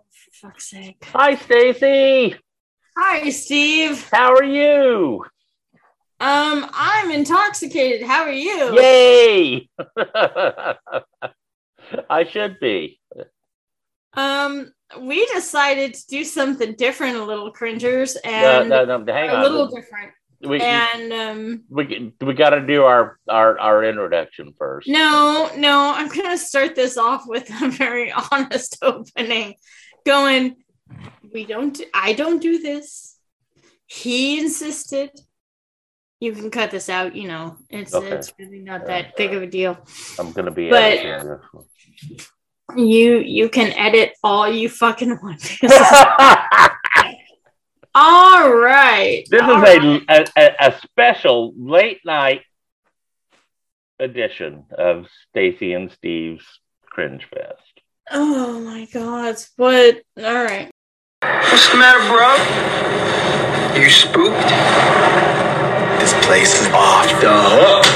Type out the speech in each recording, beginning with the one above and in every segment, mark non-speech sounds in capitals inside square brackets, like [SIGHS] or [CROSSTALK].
Oh, for fuck's sake. Hi, Stacy. Hi, Steve. How are you? Um, I'm intoxicated. How are you? Yay! [LAUGHS] I should be. Um, we decided to do something different, a little cringers, No, and no, no, hang a on. little different. we And um, we we got to do our, our our introduction first. no, no, I'm gonna start this off with a very [LAUGHS] honest opening, going. We don't. do- I don't do this. He insisted. You can cut this out. You know, it's Okay. it's really not that big of a deal. I'm gonna be. But- editing this one. You you can edit all you fucking want. [LAUGHS] all right. this all is right. a, a a special late night edition of Stacy and Steve's Cringe Fest. Oh my god. What? All right. What's the matter, bro? You spooked? This place is off the hook.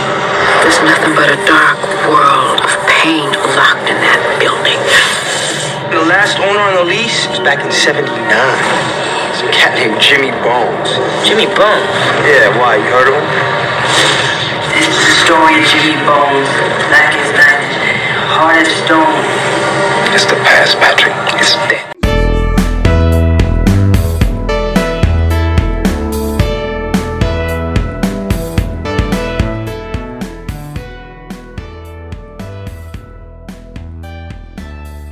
There's nothing but a dark world of pain locked in that building. The last owner on the lease was back in 79. It's a cat named Jimmy Bones. Jimmy Bones. Yeah, why? You heard of him? This is the story of Jimmy Bones, black as night, hard as stone. It's the past, Patrick. It's dead.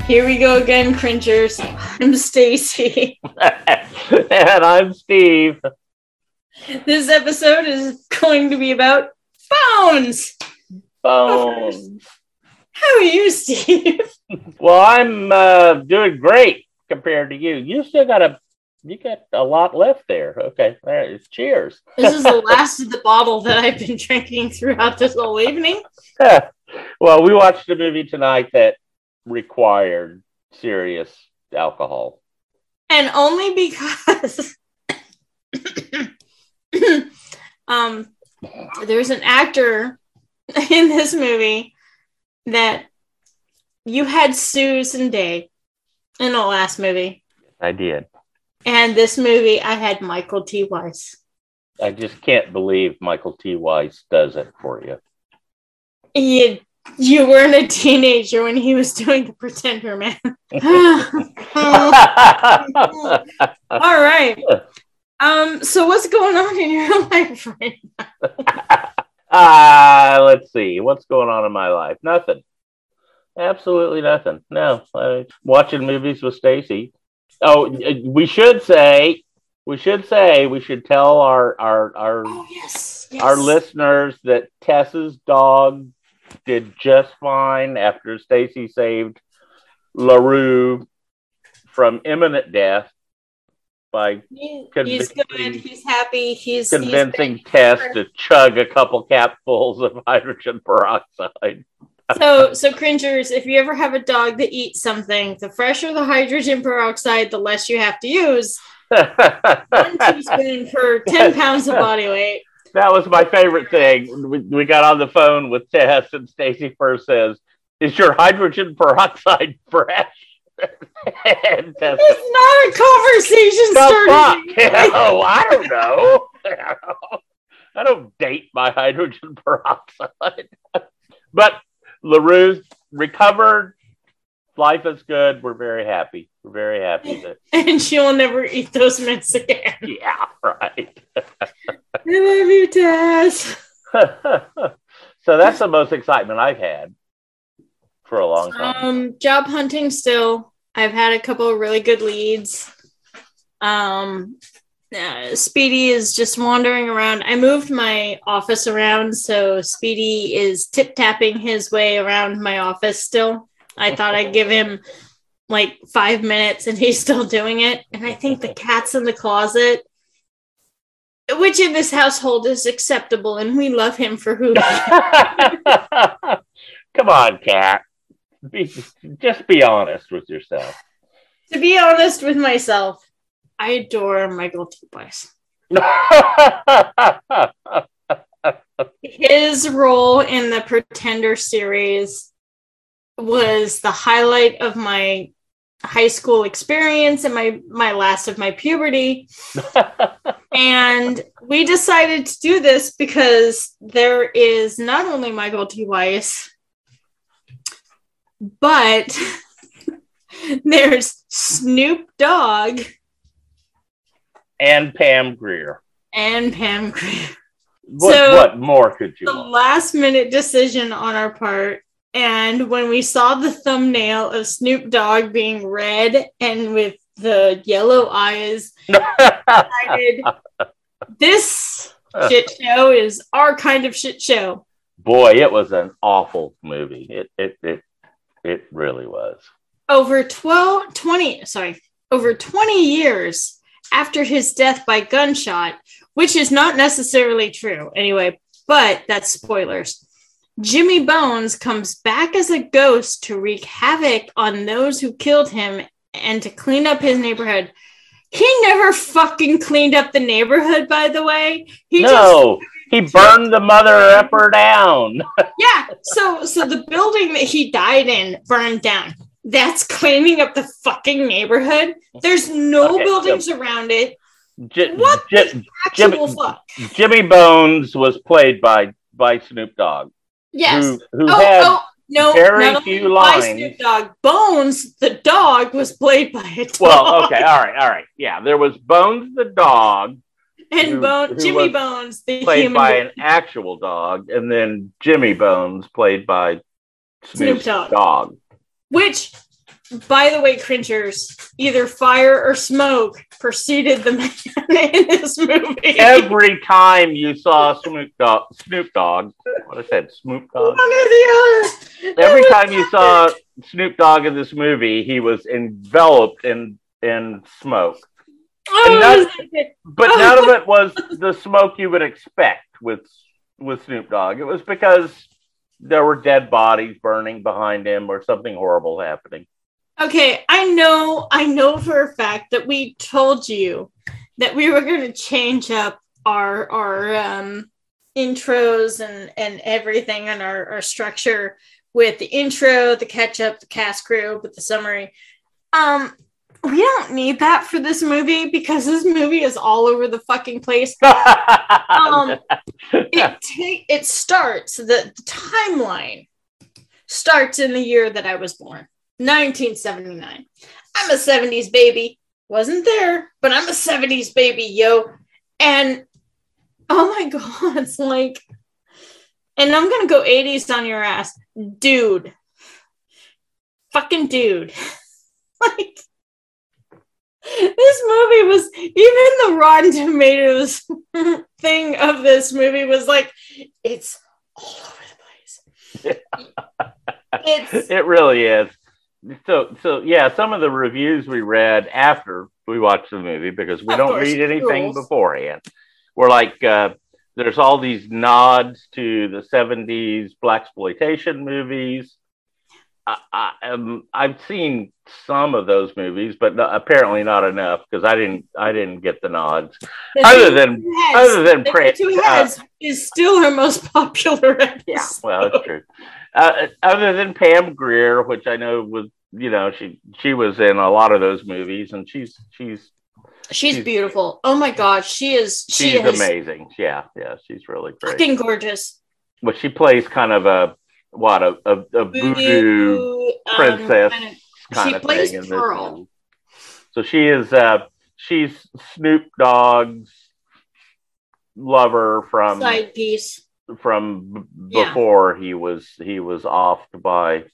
Here we go again, cringers. [LAUGHS] I'm Stacy. [LAUGHS] and I'm Steve. This episode is going to be about bones. Bones. How are you, Steve? [LAUGHS] Well, I'm uh, doing great compared to you. You still got a you got a lot left there. Okay, all right. Cheers. [LAUGHS] This is the last of the bottle that I've been drinking throughout this whole evening. [LAUGHS] well, we watched a movie tonight that required serious alcohol. And only because [COUGHS] um there's an actor in this movie that you had Susan Dey in the last movie. I did. And this movie I had Michael T. Weiss. I just can't believe Michael T. Weiss does it for you. You you weren't a teenager when he was doing the pretender man. [LAUGHS] All right. Um, so what's going on in your [LAUGHS] life right [LAUGHS] Ah, let's see. What's going on in my life? Nothing. Absolutely nothing. No, I, watching movies with Stacy. Oh, we should say, we should say, we should tell our our our Oh yes, yes. our listeners that Tess's dog did just fine after Stacy saved LaRue from imminent death by He- he's good. He's happy. He's convincing he's Tess to chug a couple capfuls of [LAUGHS] hydrogen peroxide. so so cringers. If you ever have a dog that eats something, the fresher the hydrogen peroxide, the less you have to use. One [LAUGHS] teaspoon per ten pounds of body weight. That was my favorite thing. We, we got on the phone with Tess, and Stacy first says, "Is your hydrogen peroxide [LAUGHS] fresh?" And It's not a conversation "The starter. fuck? [LAUGHS] Oh, I don't know. [LAUGHS] I don't date my hydrogen peroxide." [LAUGHS] but Larue's recovered. Life is good. We're very happy. We're very happy that and she'll never eat those mints again. yeah, right. I love you, Tess. so that's the most excitement I've had for a long time. Um, job hunting still. I've had a couple really good leads. Um, uh, Speedy is just wandering around. I moved my office around, so Speedy is tip tapping his way around my office still. I thought I'd give him like five minutes, and he's still doing it. And I think the cat's in the closet, which in this household is acceptable, and we love him for who. [LAUGHS] Come on, Cat. [LAUGHS] Be, just be honest with yourself. to be honest with myself, I adore Michael T. Weiss. [LAUGHS] His role in the Pretender series was the highlight of my high school experience and my my last of my puberty and we decided to do this because there is not only Michael T. Weiss, but [LAUGHS] there's Snoop Dogg and Pam Grier. and Pam Grier. What, So- what more could you The want? last minute decision on our part. And when we saw the thumbnail of Snoop Dogg being red and with the yellow eyes, [LAUGHS] decided this shit show is our kind of shit show. Boy, it was an awful movie. It it it really was. over 12 20 sorry over 20 years after his death by gunshot which is not necessarily true. Anyway but that's spoilers. Jimmy bones comes back as a ghost to wreak havoc on those who killed him and to clean up his neighborhood. He never fucking cleaned up the neighborhood by the way. He just no, he burned the mother upper down. [LAUGHS] yeah. So so the building that he died in burned down. That's cleaning up the fucking neighborhood. There's no Okay, buildings around it. J- What J- Actual Jimmy- fuck. Jimmy Bones was played by by Snoop Dogg, Yes. who who oh, had oh no. very few by lines. Snoop Dogg. Bones, the dog, was played by a dog. well, okay, all right, all right, yeah. There was Bones the dog, And who- Bone, who Jimmy Bones, the played human by an actual dog, and then Jimmy Bones, played by Snoop Snoop's Dogg. dog. Which, by the way, cringers, either fire or smoke preceded the [LAUGHS] man in this movie. Every time you saw Snoop Dogg, Snoop Dogg, what I said, Snoop Dogg. One or the other. Every time you saw Snoop Dogg in this movie, he was enveloped in in smoke. Oh, And it that- was like- But none of it was the smoke you would expect with with Snoop Dogg. It was because there were dead bodies burning behind him or something horrible happening. okay, I know, I know for a fact that we told you that we were going to change up our our um, intros and and everything and our, our structure with the intro, the catch up, the cast crew, with the summary. Um, we don't need that for this movie because this movie is all over the fucking place. [LAUGHS] Um, it ta- it starts the, the timeline starts in the year that I was born, 1979. I'm a 70s baby. Wasn't there, but I'm a 70s baby, yo. And oh my [LAUGHS] god, it's like and I'm going to go 80s on your ass. Dude. Fucking dude. [LAUGHS] like this movie was even the Rotten Tomatoes [LAUGHS] thing of this movie was like it's all over the place. [LAUGHS] it's it really is. So so yeah, some of the reviews we read after we watched the movie because we Of don't course, read anything rules. beforehand. We're like uh, there's all these nods to the 70s black exploitation movies. I, um, I've seen some of those movies, but no, apparently not enough because I didn't I didn't get the nods. the Other than other than pra- two uh, heads is still her most [LAUGHS] popular episode. yeah, well, that's true. Uh, other than Pam Grier, which I know was, you know, she she was in a lot of those movies, and she's she's she's she's- beautiful. Oh my gosh, she is she she's is amazing. Yeah, yeah, she's really great. fucking gorgeous. But she plays kind of a what a a, a voodoo um, princess kind of- kind of thing in this Pearl. So she is uh she's Snoop Dogg's lover from side piece. from b- Yeah. before he was he was offed by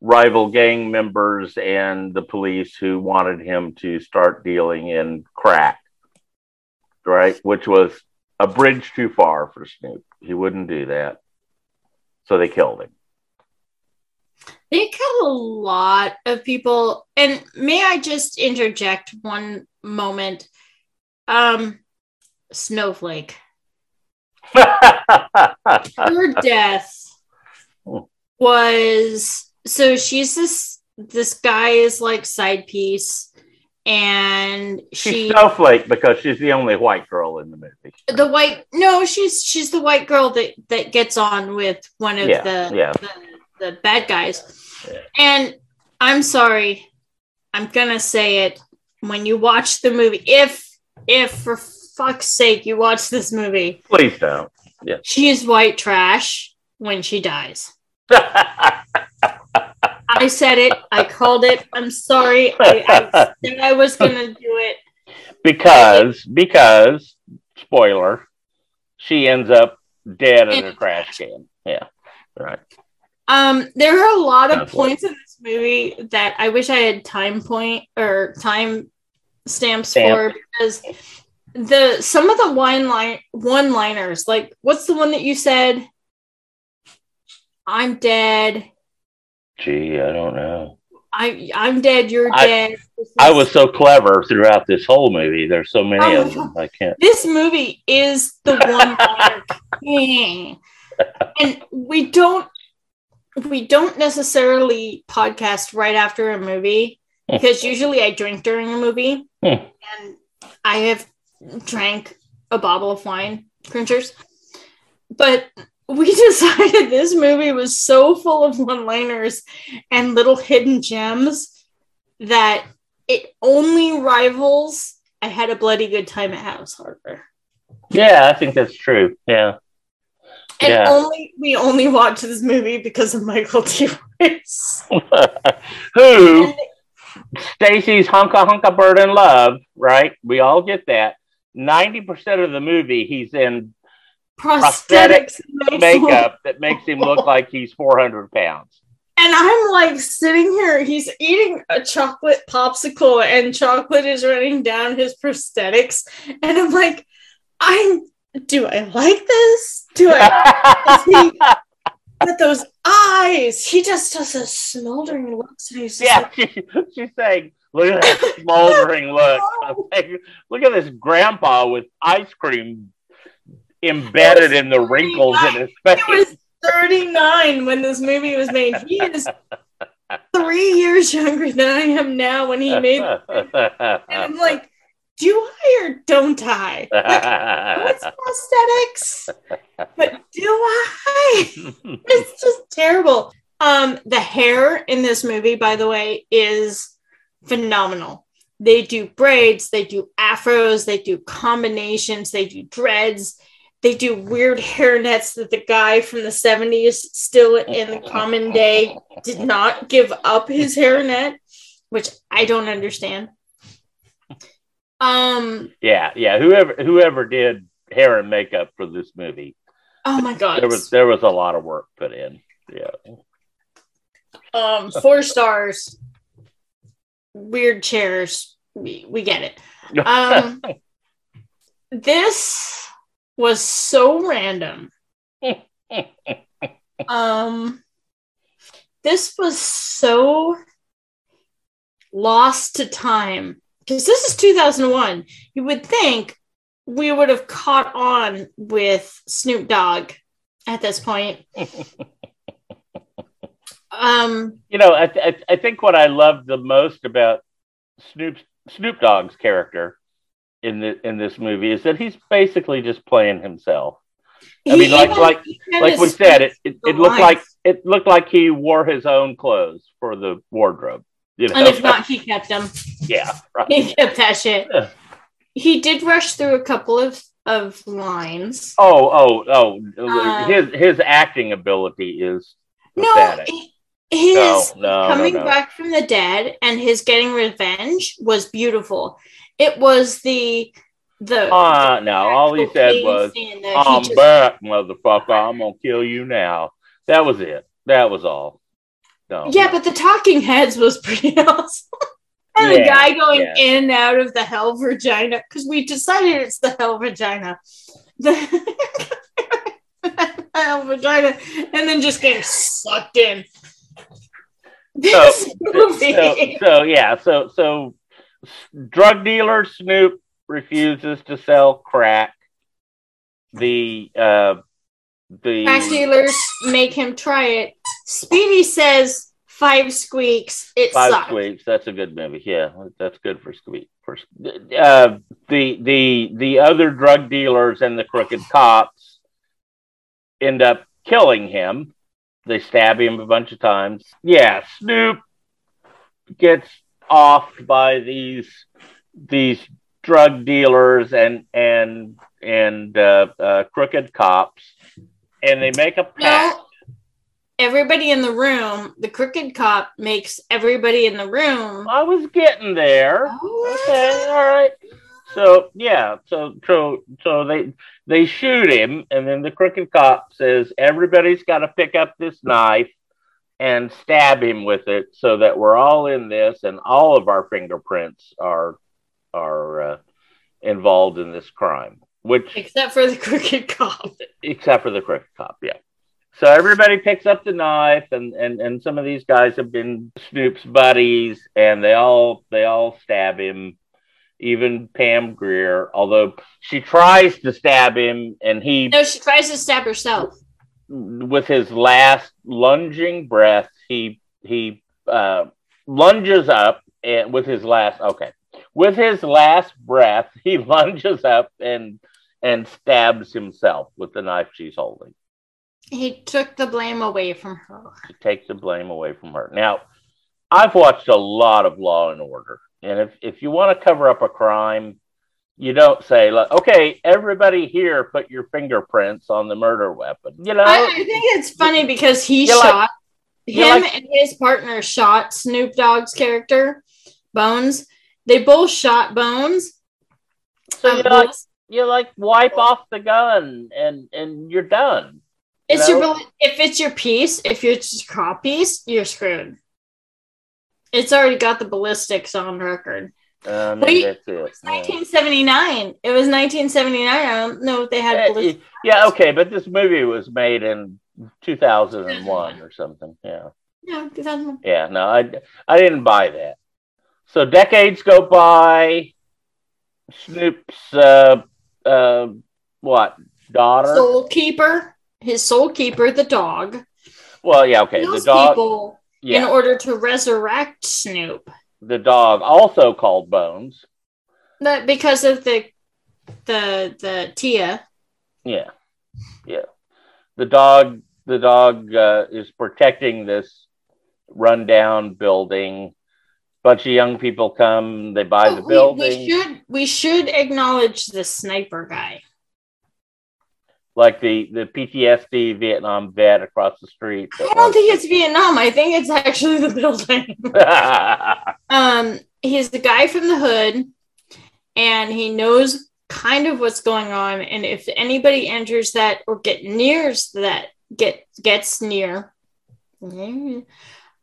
rival gang members and the police who wanted him to start dealing in crack right which was a bridge too far for snoop he wouldn't do that so they killed him They killed a lot of people. And may I just interject one moment? Um, Snowflake. [LAUGHS] Her death was so she's this this guy is like side piece and she's she snowflake because she's the only white girl in the movie the white no she's she's the white girl that that gets on with one of Yeah, the, yeah. the the bad guys Yeah. and i'm sorry I'm gonna say it when you watch the movie. If if for fuck's sake you watch this movie, Please don't. Yeah, she's white trash when she dies. [LAUGHS] I said it. I called it. I'm sorry. I, I said I was gonna do it. because because spoiler, she ends up dead in a trash can. Yeah, right. Um, there are a lot of points in this movie that I wish I had time point or time stamps Stamp. for because the some of the one line one liners, like what's the one that you said? I'm dead. Gee, I don't know. I I'm dead. You're I- dead. I was so clever throughout this whole movie. There's so many Oh of them. I can't. This movie is the [LAUGHS] one king, and we don't we don't necessarily podcast right after a movie because usually I drink during a movie, Hmm. and I have drank a bottle of wine, cringers. But we [LAUGHS] decided this movie was so full of one-liners and little hidden gems that it only rivals I had a bloody good time at House Harbor. Yeah, I think that's true. Yeah. And Yeah. only we only watched this movie because of Michael [LAUGHS] T. Rice. [LAUGHS] Who Stacy's hunka hunka bird in love, right? We all get that. Ninety percent of the movie, he's in Prosthetics makes makeup that makes him look like he's four hundred pounds. And I'm like sitting here, he's eating a chocolate popsicle and chocolate is running down his prosthetics. And I'm like, I'm do I like this? Do I [LAUGHS] but those eyes? He just does a smoldering look. And he's yeah, like, she, she's saying, look at that [LAUGHS] smoldering look. Like, look at this grandpa with ice cream embedded in the wrinkles in his face. he was 39 when this movie was made. He is three years [LAUGHS] younger than I am now when he made it. And I'm like, do I or don't I? Like, it's [LAUGHS] prosthetics, but do I? [LAUGHS] It's just terrible. Um, the hair in this movie, by the way, is phenomenal. They do braids, they do afros, they do combinations, they do dreads, they do weird hairnets that the guy from the 70s, still in the common day, did not give up his hairnet, which I don't understand. Um, yeah, yeah. Whoever whoever did hair and makeup for this movie, oh my god. there was there was a lot of work put in. Yeah. Um, four stars. Weird chairs. We, we get it. Um, [LAUGHS] this was so random. [LAUGHS] Um, this was so lost to time because this is 2001. You would think we would have caught on with Snoop Dogg at this point. um, you know, I, I I think what I love the most about Snoop Snoop Dogg's character in the in this movie is that he's basically just playing himself. I mean, he like even- like like we said, it it, it looked like it looked like he wore his own clothes for the wardrobe. You know, and if not, he kept them. yeah, right. He kept that shit. Yeah. He did rush through a couple of of lines. Oh, oh, oh! Uh, his his acting ability is No, pathetic. his no, no, coming no. back from the dead and his getting revenge was beautiful. It was the the Uh, no, all he said was, scene that he "I'm just- back, motherfucker! I'm gonna kill you now." That was it. That was all. No. Yeah, but the talking heads was pretty [LAUGHS] awesome. and the guy going yeah. in and out of the hell vagina because we decided it's the hell vagina. The [LAUGHS] hell vagina, and then just getting sucked in. So, so, so yeah, so so drug dealer Snoop refuses to sell crack. The uh the Crack dealers make him try it. Speedy says five squeaks. It Five sucks. Squeaks. That's a good movie. Yeah, that's good for Squeak. For uh, the the the other drug dealers and the crooked cops end up killing him. They stab him a bunch of times. Yeah, Snoop gets offed by these these drug dealers and and and uh, uh, crooked cops, and they make a pact. No, everybody in the room, the crooked cop makes everybody in the room. I was getting there. Okay, all right. So yeah, so so so they they shoot him, and then the crooked cop says everybody's got to pick up this knife and stab him with it, so that we're all in this, and all of our fingerprints are are uh, involved in this crime. Which Except for the [LAUGHS] crooked cop. except for the crooked cop, yeah. So everybody picks up the knife, and and and some of these guys have been Snoop's buddies, and they all they all stab him. Even Pam Grier, although she tries to stab him, and he No, she tries to stab herself. With his last lunging breath, he he uh, lunges up and with his last okay, with his last breath, he [LAUGHS] lunges up and and stabs himself with the knife she's holding. He took the blame away from her. to take the blame away from her. Now, I've watched a lot of Law and Order, and if if you want to cover up a crime, you don't say, like, "Okay, everybody here, put your fingerprints on the murder weapon." You know, I, I think it's funny because he You're shot you're him like- and his partner shot Snoop Dogg's character, Bones. They both shot Bones. so Um, you like you like wipe off the gun and and you're done. it's you your know? bal- if it's your piece, if it's your cop piece, you're screwed. It's already got the ballistics on record. Maybe Wait, it. Yeah. 1979. It was 1979. I don't know if they had Uh, yeah, okay, but this movie was made in 2001 or something. Yeah. Yeah, 2001. Yeah, no, I, I didn't buy that. So decades go by. Snoop's uh, uh, what daughter? Soul Keeper, his Soul Keeper, the dog, well, yeah, okay. The dog, people in order to resurrect Snoop. The dog also called Bones. But because of the the the Tia. Yeah, yeah. The dog, the dog uh, is protecting this rundown building. Bunch of young people come. They buy the Oh, we- building. We, should we should acknowledge the sniper guy. Like the the PTSD Vietnam vet across the street. I don't think it's Vietnam. I think it's actually the building. [LAUGHS] um, he's the guy from the hood, and he knows kind of what's going on. And if anybody enters that or get nears that get gets near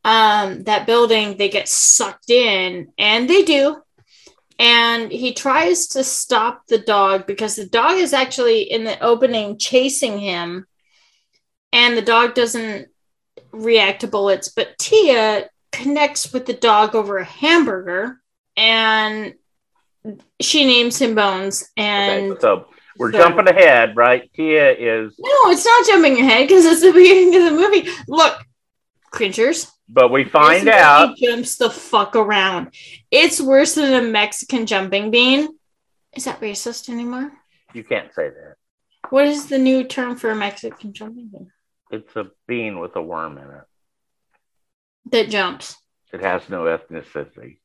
um that building, they get sucked in, and they do. And he tries to stop the dog because the dog is actually in the opening chasing him, and the dog doesn't react to bullets. But Tia connects with the dog over a hamburger and she names him Bones. And okay, so we're So- jumping ahead, right? Tia is, no, it's not jumping ahead because it's the beginning of the movie. Look, cringers. But we find this out. he jumps the fuck around. It's worse than a Mexican jumping bean. Is that racist anymore? You can't say that. What is the new term for a Mexican jumping bean It's a bean with a worm in it. that jumps? It has no ethnicity.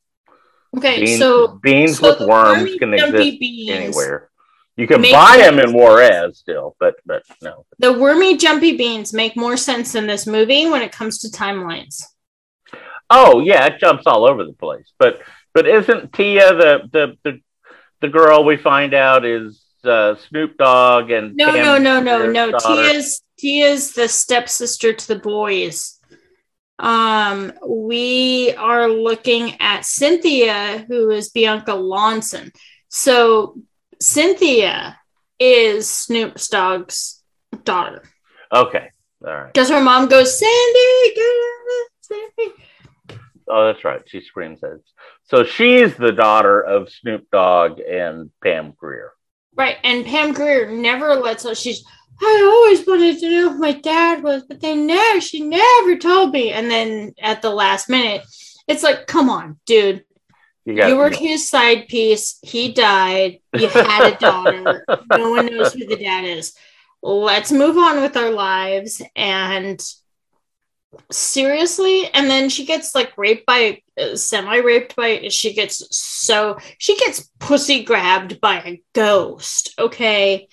Okay, Beans, so beans so with worms can exist beans- anywhere. You can make buy them in Juarez still, but but no. the wormy jumpy beans make more sense in this movie when it comes to timelines. Oh yeah, it jumps all over the place. But but isn't Tia the the the, the girl we find out is uh, Snoop Dogg and No, Pam no, no, no, no. daughter? Tia's Tia's the stepsister to the boys. Um, we are looking at Cynthia, who is Bianca Lawson. So Cynthia is Snoop Dogg's daughter Okay, all right. because her mom goes Sandy, Sandy. Oh, that's right. She screams it. So she's the daughter of Snoop Dogg and Pam Grier. Right, and Pam Grier never lets us. She's, I always wanted to know who my dad was, but they never, she never told me. And then at the last minute, it's like, come on, dude. You got you were his side piece. He died. You had a daughter. no one knows who the dad is. Let's move on with our lives. And seriously and then she gets like raped by uh, semi raped by she gets so she gets pussy grabbed by a ghost okay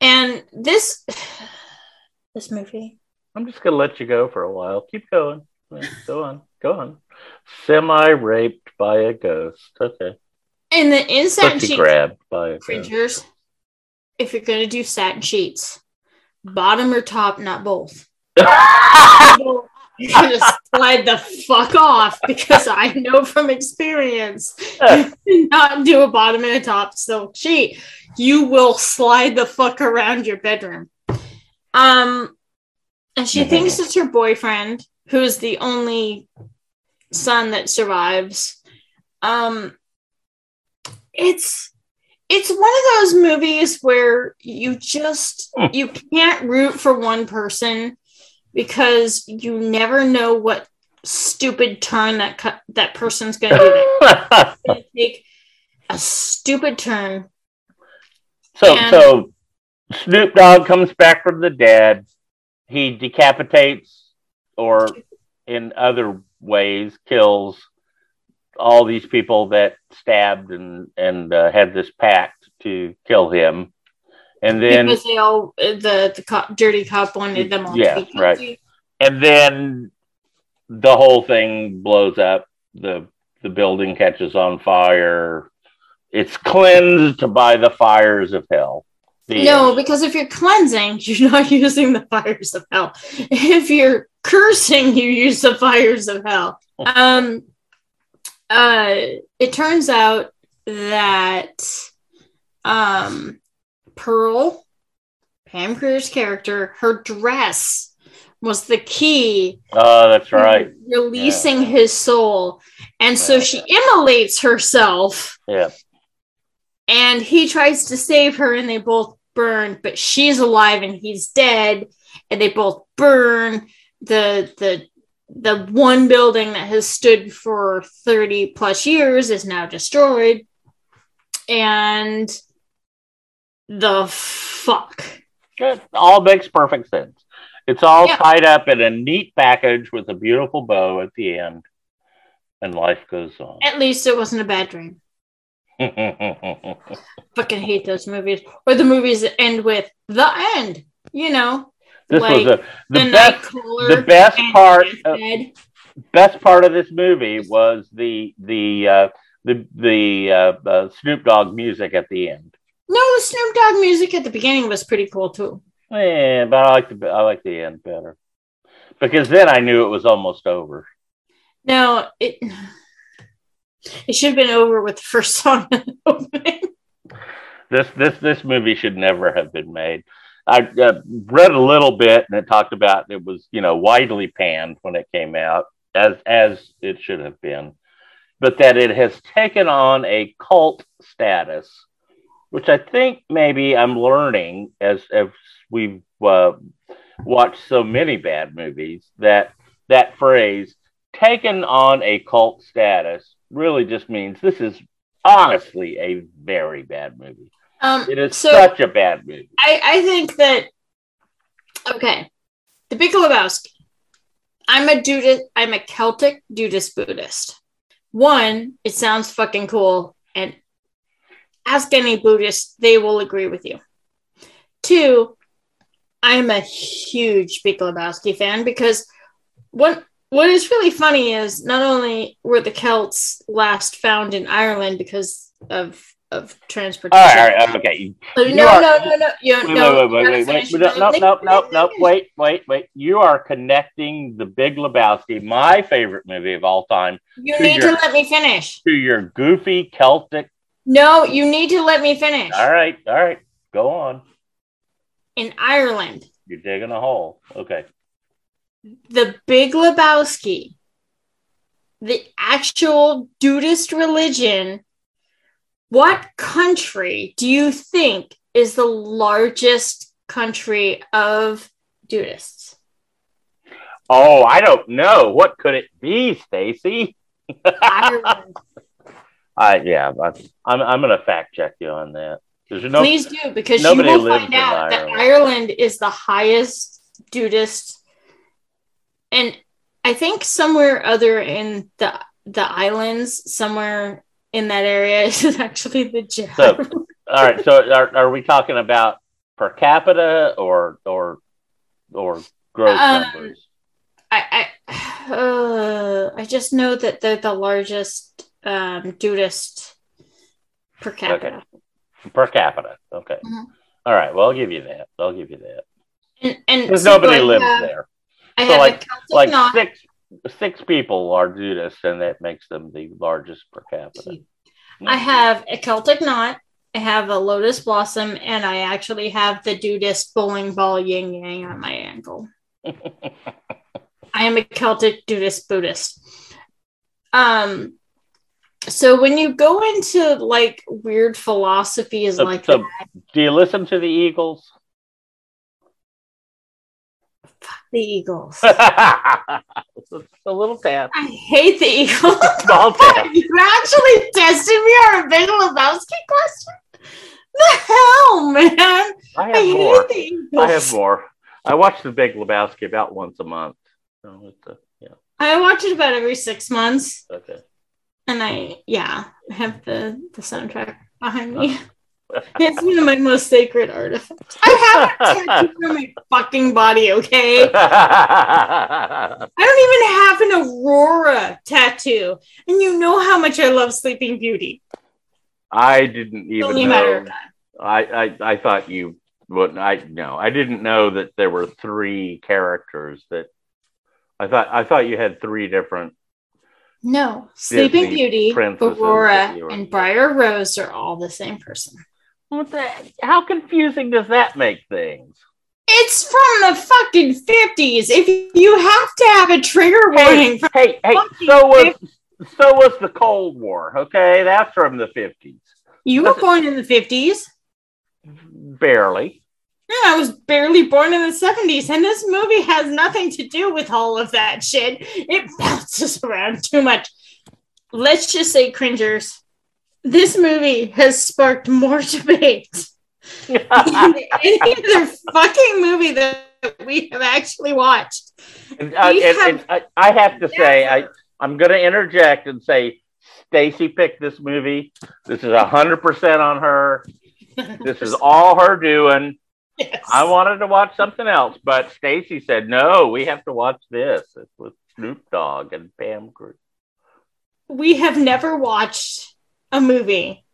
and this [SIGHS] this movie I'm just gonna let you go for a while. Keep going. Go on. Go on. Semi raped by a ghost. Okay. and the in satin Pussy sheets grabbed by a ghost. creatures if you're gonna do satin sheets bottom or top not both you can just slide the fuck off because I know from experience, you cannot do a bottom and a top silk sheet. You will slide the fuck around your bedroom. Um, and she thinks it's her boyfriend, who's the only son that survives. Um, it's it's one of those movies where you just you can't root for one person because you never know what stupid turn that cu- that person's going to do. They're gonna take a stupid turn. so And- so Snoop Dogg comes back from the dead. He decapitates or in other ways kills all these people that stabbed and and uh, had this pact to kill him. And then because they all the the cop, dirty cop wanted them all. Yeah, right. guilty. and then the whole thing blows up. The the building catches on fire. It's cleansed by the fires of hell. The No, end. because if you're cleansing, [LAUGHS] you're not using the fires of hell. If you're cursing, you use the fires of hell. [LAUGHS] Um, uh, it turns out that um, Pearl, Pam Grier's character, her dress was the key oh, that's right. releasing Yeah. his soul, and so she immolates herself. Yeah, and he tries to save her and they both burn but she's alive and he's dead and they both burn. The the the one building that has stood for 30 plus years is now destroyed. And the fuck it all makes perfect sense. It's all Yeah. tied up in a neat package with a beautiful bow at the end, and life goes on. at least it wasn't a bad dream [LAUGHS] fucking hate those movies or the movies that end with the end you know this Like, was a, the the best. The best part. Of, best part of this movie was the the uh, the the uh, uh, Snoop Dogg music at the end. Snoop Dogg music at the beginning was pretty cool too. Yeah, but I like the I like the end better because then I knew it was almost over. No, it it should have been over with the first [LAUGHS] song the. This this this movie should never have been made. I uh, read a little bit and it talked about it was you know widely panned when it came out as as it should have been, but that it has taken on a cult status, which I think maybe I'm learning as as we've uh, watched so many bad movies that that phrase taken on a cult status really just means this is honestly a very bad movie. Um, It is so such a bad movie. I I think that okay, the Big Lebowski. I'm a Buddhist. I'm a Celtic Buddhist Buddhist. One, it sounds fucking cool, and ask any Buddhist, they will agree with you. Two, I'm a huge Big Lebowski fan because what what is really funny is not only were the Celts last found in Ireland because of of transportation. right, all right, okay. No, oh, You no, are- no, no, no, you, Wait, no. wait, wait, wait, wait, wait. No, no, no, no. Wait, wait, wait. You are connecting the Big Lebowski, my favorite movie of all time, You need your- to let me finish. to your goofy Celtic. No, you need to let me finish. All right, all right. Go on. In Ireland, You're digging a hole. Okay. the Big Lebowski, the actual Buddhist religion, what country do you think is the largest country of Buddhists? Oh, I don't know. What could it be, Stacy? [LAUGHS] Ireland. I yeah, I'm I'm gonna fact check you on that. No Please do, because you will find in out that Ireland. Ireland is the highest Buddhist and I think somewhere other in the the islands, somewhere in that area [LAUGHS] is actually the jab. So, all right. So, are, are we talking about per capita or or or gross Um, numbers? I I, [SIGHS] uh, I just know that they're the largest um, dudist per capita. Per capita. Okay. Mhm. All right. Well, I'll give you that. I'll give you that. And, Because so nobody lives have, there. I So, have like- a Like knot. six six people are Judas, and that makes them the largest per capita. I have a Celtic knot. I have a lotus blossom, and I actually have the dudist bowling ball yin yang on my ankle. [LAUGHS] I am a Celtic Dudist Buddhist. Um, so when you go into like weird philosophies So- like so- that, Do you listen to the Eagles? the Eagles. [LAUGHS] It's a little tap. I hate the Eagles. [LAUGHS] Small tap. [LAUGHS] you actually tested me on a Big Lebowski question? The hell, man! I I have hate more. the Eagles. I have more. I watch The Big Lebowski about once a month. So it's a, yeah. I watch it about every six months, Okay. And I yeah, have the the soundtrack behind me. Uh. [LAUGHS] It's one of my most sacred artifacts. I have it [LAUGHS] tattooed on my fucking body, okay? I don't even have an Aurora tattoo. And you know how much I love Sleeping Beauty. I didn't only even a matter of know. I, I I thought you would. I no, I didn't know that there were three characters. That I thought I thought you had three different. No, Sleeping Disney Beauty, Aurora, that you were- and Briar Rose are all the same person. What the? How confusing does that make things? It's from the fucking 50s. If you have to have a trigger warning from Hey, hey. So was so was the Cold War. Okay, that's from the fifties. you were born in the 50s. Barely. Yeah, I was barely born in the 70s, and this movie has nothing to do with all of that shit. It [LAUGHS] bounces around too much. Let's just say, cringers, this movie has sparked more [LAUGHS] debate than [LAUGHS] any other fucking movie that we have actually watched. And, uh, and- have and I, I have to say, I, I'm going to interject and say, Stacy picked this movie. This is hundred percent on her. This is all her doing. [LAUGHS] Yes. I wanted to watch something else, but Stacy said, "No, we have to watch this." It's with Snoop Dogg and Pam Grier. we have never watched a movie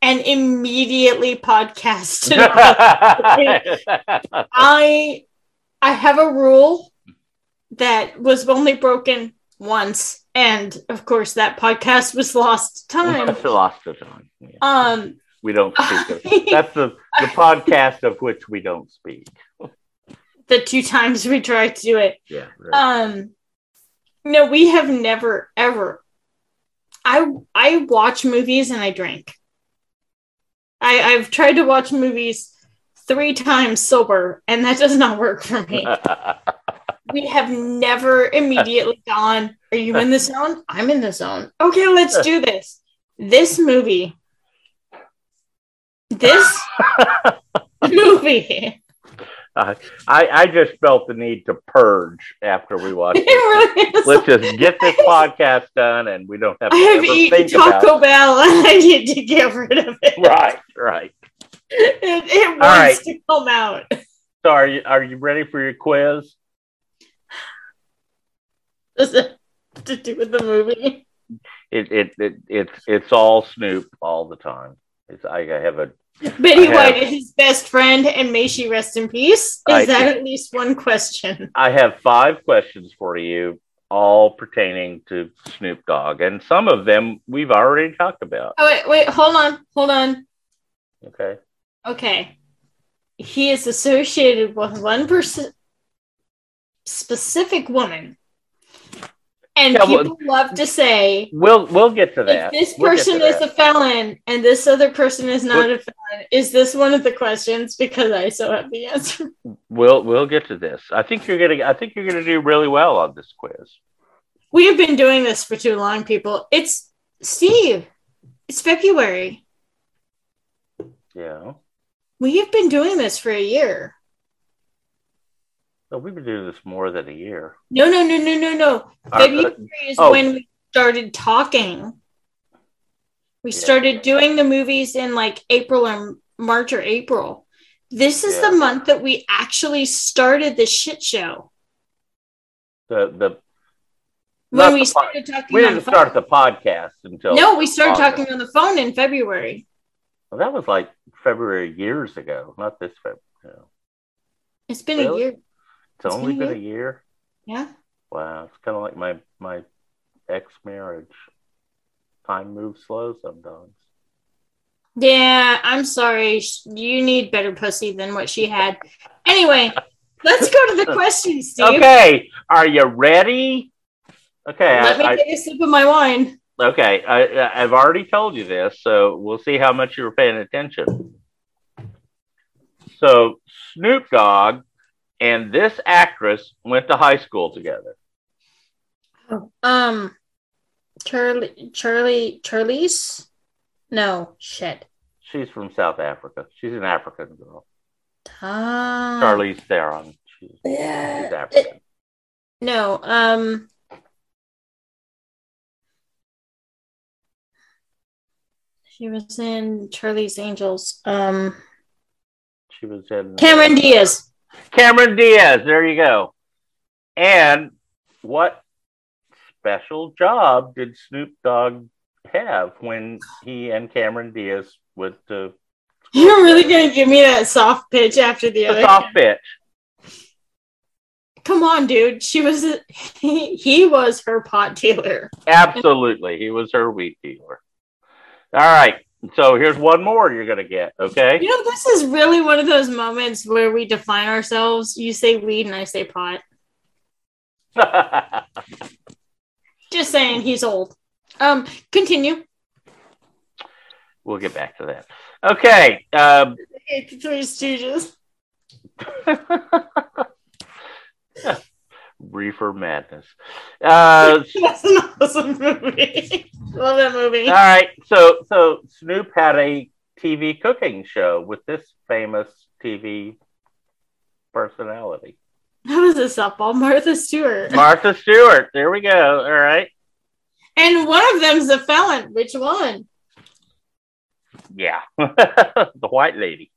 and immediately podcasted [LAUGHS] I I have a rule that was only broken once, and of course that podcast was lost time. [LAUGHS] Lost time. Yeah. Um, We don't speak of [LAUGHS] that's the the podcast of which we don't speak. the two times we tried to do it. Yeah. right. Um, no, we have never ever. I I watch movies and I drink. I I've tried to watch movies three times sober, and that does not work for me. [LAUGHS] we have never immediately gone, Are you in the zone? I'm in the zone. Okay, let's do this. This movie, this [LAUGHS] movie, I I just felt the need to purge after we [LAUGHS] watched. it really. Let's just get this [LAUGHS] podcast done, and we don't have to I have eaten think about. Taco Bell and I need to get rid of it. Right, right. It, it wants right. to come out. So, are you are you ready for your quiz? Does it have to do with the movie? It it, it it's it's all Snoop all the time. It's I have a Betty I White is his best friend, and may she rest in peace. Is I- that at least one question? I have five questions for you, all pertaining to Snoop Dogg, and some of them we've already talked about. Oh wait, wait, hold on, hold on. Okay. Okay, he is associated with one person, specific woman, and Yeah, well- people love to say We'll we'll get to that." if this We'll person is that. a felon and this other person is not What- a felon, is this one of the questions? Because I so have the answer. [LAUGHS] We'll we'll get to this. I think you're gonna I think you're gonna do really well on this quiz. We have been doing this for too long, people. It's Steve. It's February. Yeah. We have been doing this for a year. So we've been doing this more than a year. No, no, no, no, no, no. February is oh. when we started talking. We Yeah. started doing the movies in like April or March or April. This is Yeah. the month that we actually started the shit show. The the When we the po- started talking we didn't start phone. the podcast until No, we started August. talking on the phone in February. Well, that was like February years ago, not this February. It's been Really? a year. It's, only been a year. Yeah. Wow, it's kind of like my my ex marriage. Time moves slow sometimes. Yeah, I'm sorry. You need better pussy than what she had. Anyway, let's go to the [LAUGHS] questions, Steve. Okay, are you ready? Okay, Let me I, I, take a sip of my wine. okay. I, I've already told you this, so we'll see how much you were paying attention. So Snoop Dogg and this actress went to high school together. Um, Charlie, Charlie, Charlie's? No, shit. She's from South Africa. She's an African girl. Ah, Charlize Theron. She's, she's Yeah. African. No, um, she was in Charlie's Angels. Um, She was in Cameron Diaz. Cameron Diaz. There you go. And what special job did Snoop Dogg have when he and Cameron Diaz went to [LAUGHS] You're really gonna give me that soft pitch after the the other? soft pitch? Come on, dude. She was [LAUGHS] he, he was her pot dealer. Absolutely. He was her weed dealer. All right. So here's one more you're going to get. Okay. You know, this is really one of those moments where we define ourselves. You say weed and I say pot. [LAUGHS] Just saying, he's old. Um, continue. we'll get back to that. Okay. Um, [LAUGHS] Three Stooges. [LAUGHS] Reefer Madness. Uh, [LAUGHS] That's an awesome movie. Love that movie. all right. So, so Snoop had a TV cooking show with this famous TV personality, That was a softball, Martha Stewart. Martha Stewart. There we go. All right. and one of them's a felon. Which one? Yeah. [LAUGHS] the white lady.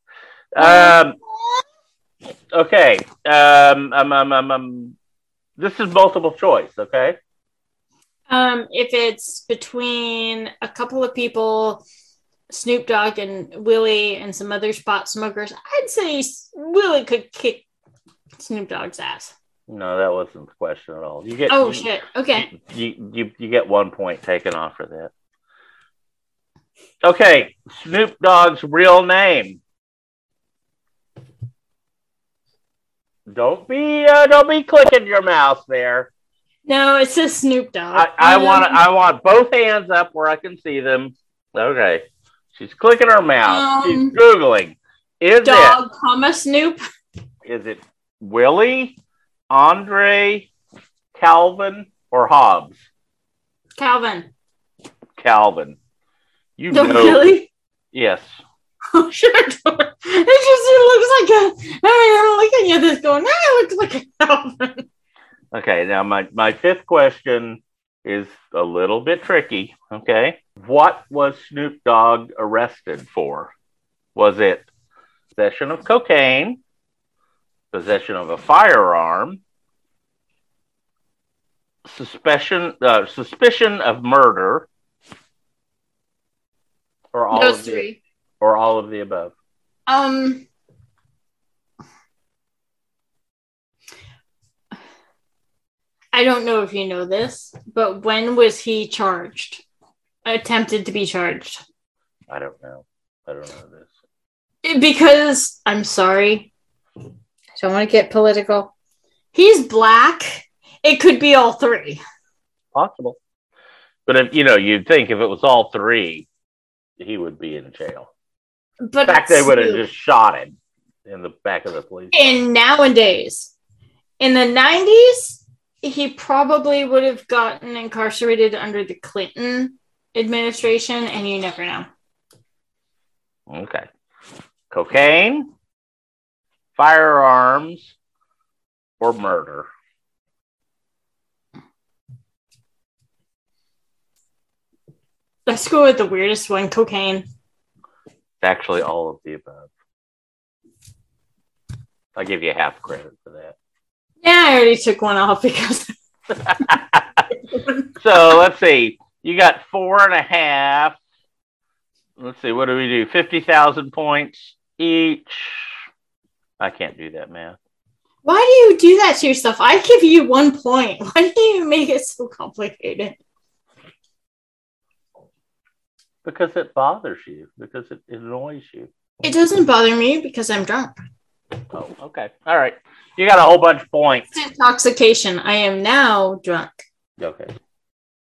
Um, okay. Um, um, um, um, um, this is multiple choice. Okay. Um, if it's between a couple of people, Snoop Dogg and Willie and some other spot smokers, I'd say Willie could kick Snoop Dogg's ass. No, that wasn't the question at all. You get. Oh you, shit. Okay. You, you you get one point taken off for that. Okay, Snoop Dogg's real name. Don't be uh, don't be clicking your mouse there. No, it says Snoop Dogg. I, I Um, want I want both hands up where I can see them. Okay, she's clicking her mouse. Um, she's googling. Is Dog, comma Snoop. Is it Willie, Andre, Calvin, or Hobbs? Calvin. Calvin. You No, know. really? Yes. [LAUGHS] Oh, sure. It just it looks like a. I mean, I'm looking at this going, ah, it looks like a Calvin. Okay, now my, my fifth question is a little bit tricky. Okay. What was Snoop Dogg arrested for? Was it possession of cocaine, possession of a firearm, suspicion uh, suspicion of murder, or all Those of the three. or all of the above? Um. I don't know if you know this, but when was he charged? Attempted to be charged? I don't know. I don't know this. Because I'm sorry. I don't want to get political. He's black. It could be all three. Possible. But if you know, you'd think if it was all three, he would be in jail. But In fact, they would have just shot him in the back of the police. And nowadays, in the 90s, he probably would have gotten incarcerated under the Clinton administration, and you never know. Okay. Cocaine, firearms, or murder? Let's go with the weirdest one cocaine. Actually all of the above. I'll give you half credit for that. Yeah, I already took one off because [LAUGHS] so let's see. You got four and a half. Let's see. What do we do? 50,000 points each. I can't do that math. why do you do that to yourself? I give you one point. [LAUGHS] Why do you make it so complicated? Because it bothers you, because it, annoys you. It doesn't bother me because I'm drunk. Oh, okay. All right. You got a whole bunch of points. It's intoxication. I am now drunk. Okay.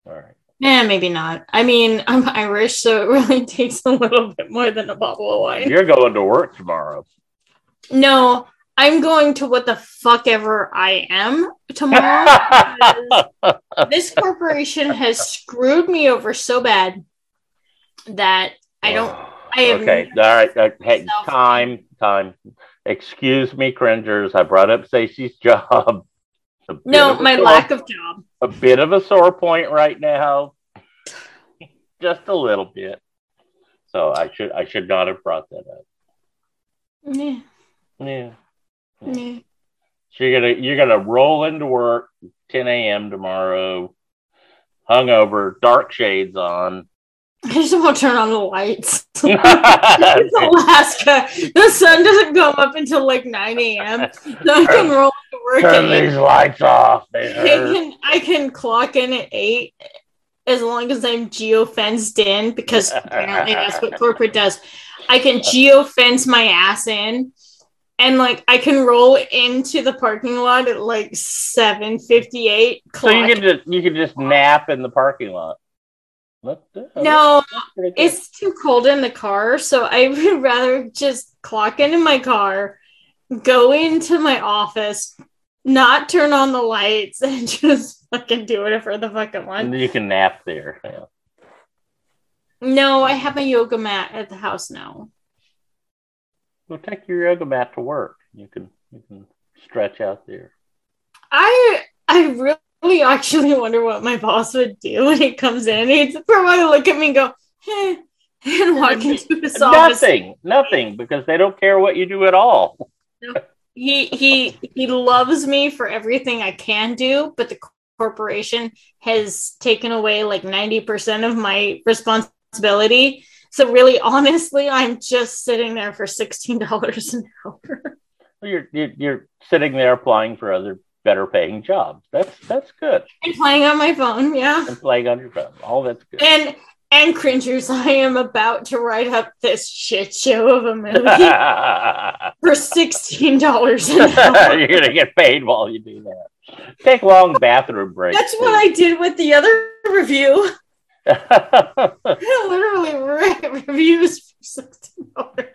All right. Eh, maybe not. I mean, I'm Irish, so it really [LAUGHS] takes a little bit more than a bottle of wine. You're going to work tomorrow. No, I'm going to what the fuck ever I am tomorrow. [LAUGHS] this corporation has screwed me over so bad that I don't. I have okay. All right. Uh, hey, time, time. Excuse me, cringers. I brought up Stacey's [LAUGHS] job. No, my sore- lack of job. a bit of a sore point right now. [LAUGHS] Just a little bit. So I should I should not have brought that up. Yeah, Yeah. yeah. So you're gonna you're gonna roll into work 10 a.m. tomorrow, hungover, dark shades on. [LAUGHS] I just want to turn on the lights. [LAUGHS] [LAUGHS] it's Alaska. The sun doesn't come up until like 9 a.m. So I can roll to work Turn these lights off. I can I can clock in at eight as long as I'm geo fenced in because apparently that's what corporate does. I can geo fence my ass in and like I can roll into the parking lot at like seven fifty eight. So you can just you can just nap in the parking lot. What the- no, that's it's too cold in the car, so I [LAUGHS] would rather just clock into my car, go into my office, not turn on the lights, [LAUGHS] and just fucking do whatever the fuck I want. you can nap there. Yeah. No, I have a yoga mat at the house now. Well, take your yoga mat to work. You can you can stretch out there. I I really actually wonder what my boss would do when he comes in. He'd probably look at me and go, eh, and walk into his office. Nothing, nothing, because they don't care what you do at all. He he he loves me for everything I can do, but the corporation has taken away like 90% of my responsibility. So really honestly, I'm just sitting there for $16 an hour. You're, you're you're sitting there applying for other better paying jobs. That's that's good. and playing on my phone, yeah. And playing on your phone. All that's good. And and cringers, [LAUGHS] I am about to write up this shit show of a movie [LAUGHS] for sixteen dollars an [LAUGHS] hour. You're gonna get paid while you do that. Take long bathroom breaks. That's what I did with the other review. I literally write reviews for sixteen dollars.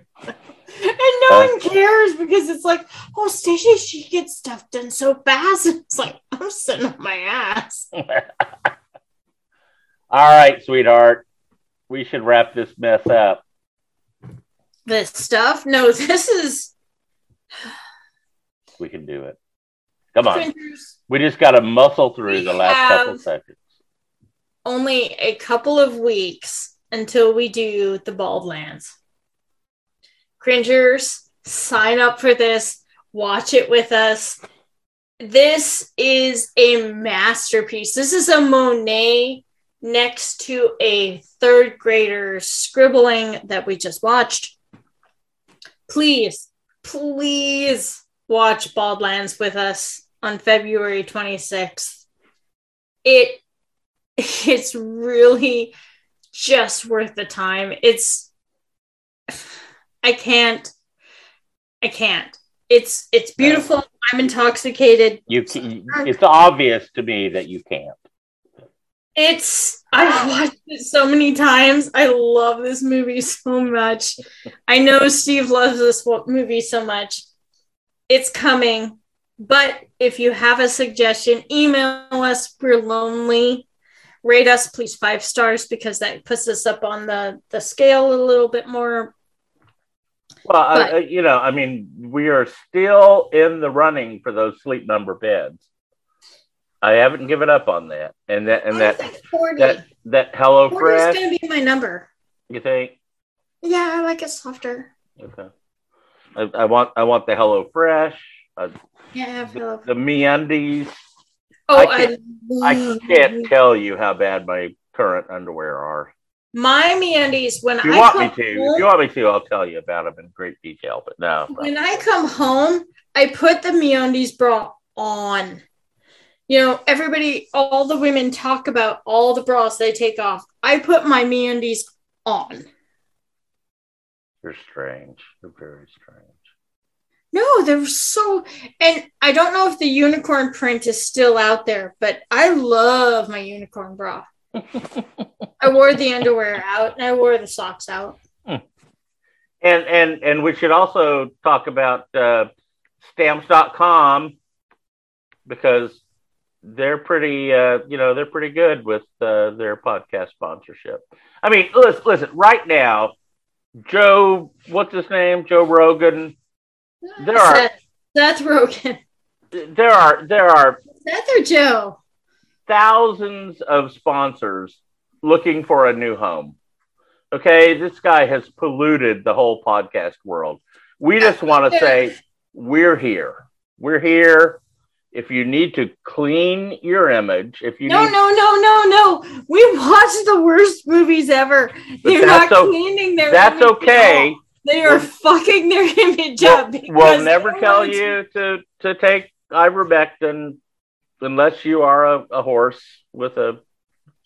And no one cares because it's like, oh, Stacey, she gets stuff done so fast. [LAUGHS] It's like I'm sitting on my ass. [LAUGHS] All right, sweetheart. We should wrap this mess up. This stuff? No, [LAUGHS] this is We can do it. Come on. cringers. We just got to muscle through We the last couple seconds. only a couple of weeks until we do the Baldlands. Cringers, sign up for this. Watch it with us. This is a masterpiece. This is a Monet next to a third grader scribbling that we just watched. Please, please watch Baldlands with us on February 26th. It [LAUGHS] it's really just worth the time. It's I can't I can't. It's it's beautiful. I'm intoxicated. You, can, it's obvious to me that you can't. It's I've watched it so many times. I love this movie so much. I know Steve loves this movie so much. It's coming. But if you have a suggestion, email us. We're lonely. Rate us, please, five stars because that puts us up on the, the scale a little bit more. Well, But- I- you know, I mean, we are still in the running for those sleep number beds. I haven't given up on that, and that and that like that that Hello 40 is Fresh. going to be my number. You think? Yeah, I like it softer. Okay. I, I want I want the Hello Fresh, uh, Yeah, I feel the MeUndies. Oh, I I, can't- I love can't tell you how bad my current underwear are. My MeUndies when If you I want come me to, home, if you want me to, I'll tell you about them in great detail. But no, when I come home, I put the MeUndies bra on. You know, everybody, all the women talk about all the bras they take off. I put my MeUndies on. you're strange. You're very strange. No, they're so, and I don't know if the unicorn print is still out there, but I love my unicorn bra. I wore the underwear out and I wore the socks out. And and and we should also talk about uh, stamps.com because they're pretty uh, you know they're pretty good with uh, their podcast sponsorship. I mean, listen, listen, right now, Joe, what's his name? Joe Rogan. There are Seth, Seth Rogen. there are there are Seth or Joe? Thousands of sponsors looking for a new home. Okay, this guy has polluted the whole podcast world. We just want to say we're here. We're here. If you need to clean your image, if you No, need, no, no, no, no. We watched the worst movies ever. They're not o- cleaning their that's okay. They are fucking their [LAUGHS] image up. We'll, because we'll never tell you to to take ivermectin unless you are a, a horse with a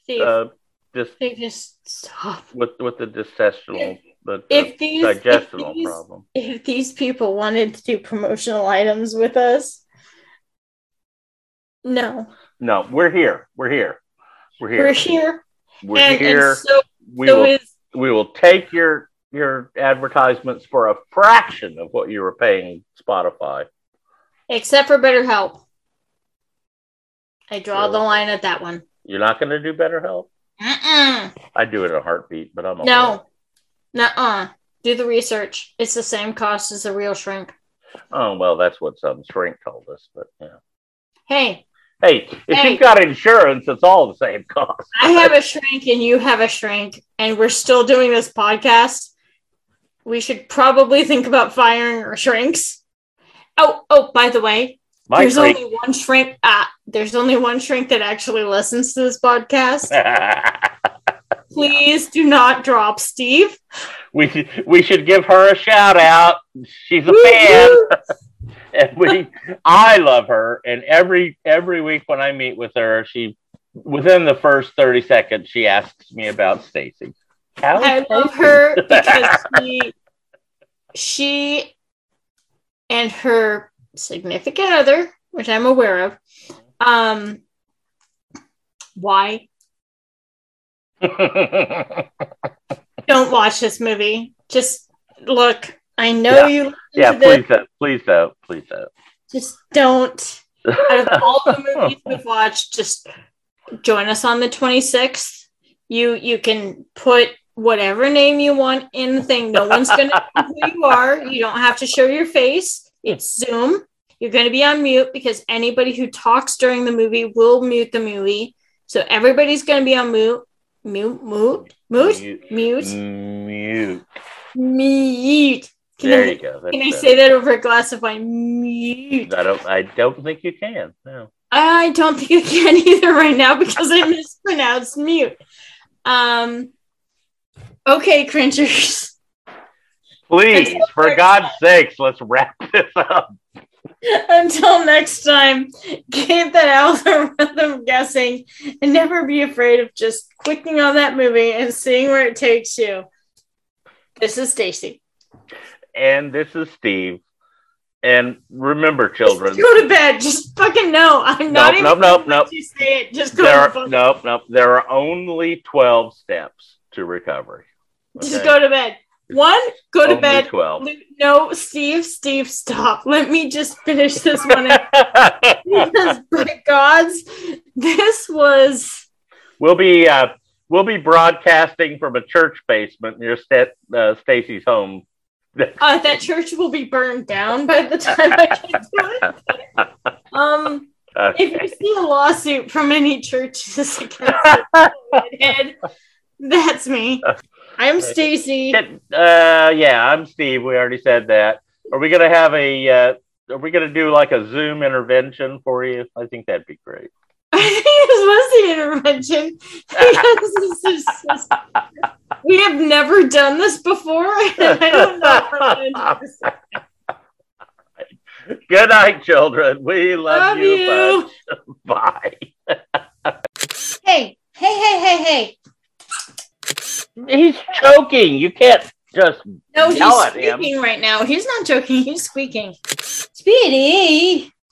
Steve, uh, dis, they just stop. with with the digestional the, the If these, if these, problem. if these people wanted to do promotional items with us, no, No, we're here. We're here. We're here. we're here. We're and, here. and so, we so will is we will take your your advertisements for a fraction of what you were paying Spotify. except for BetterHelp. I draw So- the line at that one. You're not going to do BetterHelp. Mm-mm. I do it in a heartbeat, but I'm okay. No, nuh-uh. Do the research. It's the same cost as a real shrink. Oh well, that's what some shrink told us. But yeah. Hey, Hey, if Hey. you've got insurance, it's all the same cost. I have a shrink and you have a shrink, and we're still doing this podcast. We should probably think about firing our shrinks. Oh, oh, by the way, My there's shrink. only one shrink. Ah, there's only one shrink that actually listens to this podcast. [LAUGHS] Please do not drop Steve. we should we should give her a shout out. She's a fan. [LAUGHS] and we I love her and every every week when I meet with her she within the first 30 seconds she asks me about Stacy. I love her because [LAUGHS] she, she and her significant other, which I'm aware of, um, why [LAUGHS] don't watch this movie? Just look. I know Yeah. you. yeah, please don't, please don't, please don't. Just don't. Out of all the [LAUGHS] movies we've watched, just join us on the 26th. You you can put whatever name you want in the thing. No one's gonna [LAUGHS] know who you are. You don't have to show your face. It's Zoom. You're gonna be on mute because anybody who talks during the movie will mute the movie. So everybody's gonna be on mute. Mute, mute, mute, Mute. mute, Mute. mute. Can There I, you go. That's can I better. say that over a glass of wine? Mute. I don't I don't think you can. No. I don't think I can [LAUGHS] either right now because I mispronounced mute. Um. Okay, cringers. Please, Until for God's sakes, let's wrap [LAUGHS] this up. Until next time, keep that algorithm guessing and never be afraid of just clicking on that movie and seeing where it takes you. This is Stacy. And this is Steve. And remember, children. Just go to bed. Just fucking no. I'm not Nope, even nope, nope, nope. You say it. Just go There to are, nope, nope. There are only 12 steps to recovery. Just go to bed. One, go to Only bed. 12. No, Steve, Steve, stop. Let me just finish this one. [LAUGHS] because by God's, this was we'll be uh, we'll be broadcasting from a church basement near St- uh, Stacy's home uh, that church will be burned down by the time I get to it. Um, if you see a lawsuit from any churches against the redhead, that's me. [LAUGHS] I'm Stacy. Uh, yeah, I'm Steve. We already said that. Are we gonna have a? Uh, are we gonna do like a Zoom intervention for you? I think that'd be great. [LAUGHS] I think this was the intervention [LAUGHS] because this is just, we have never done this before, and I don't know how to do this. [LAUGHS] Good night, children. We love, Love you. you. Bye. Hey, hey, hey, hey, hey. He's choking. You can't just No, yell he's at him. squeaking right now. He's not joking. He's squeaking. Speedy.